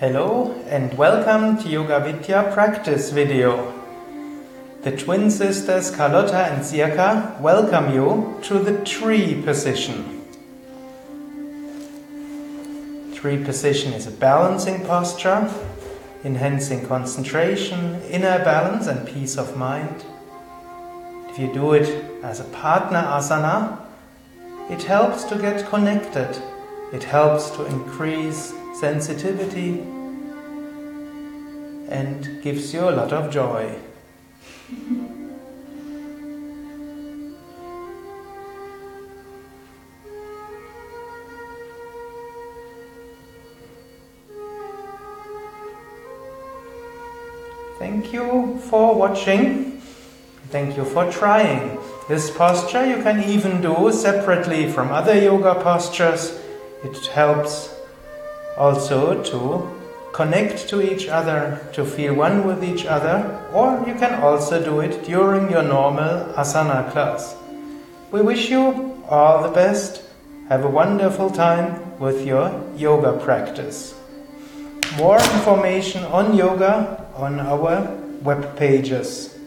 Hello and welcome to Yoga Vidya practice video. The twin sisters Carlotta and Sirrka welcome you to the tree position. Tree position is a balancing posture, enhancing concentration, inner balance and peace of mind. If you do it as a partner asana, it helps to get connected. It helps to increase sensitivity and gives you a lot of joy. Thank you for watching. Thank you for trying. This posture you can even do separately from other yoga postures. It helps also to connect to each other, to feel one with each other, or you can also do it during your normal asana class. We wish you all the best. Have a wonderful time with your yoga practice. More information on yoga on our web pages.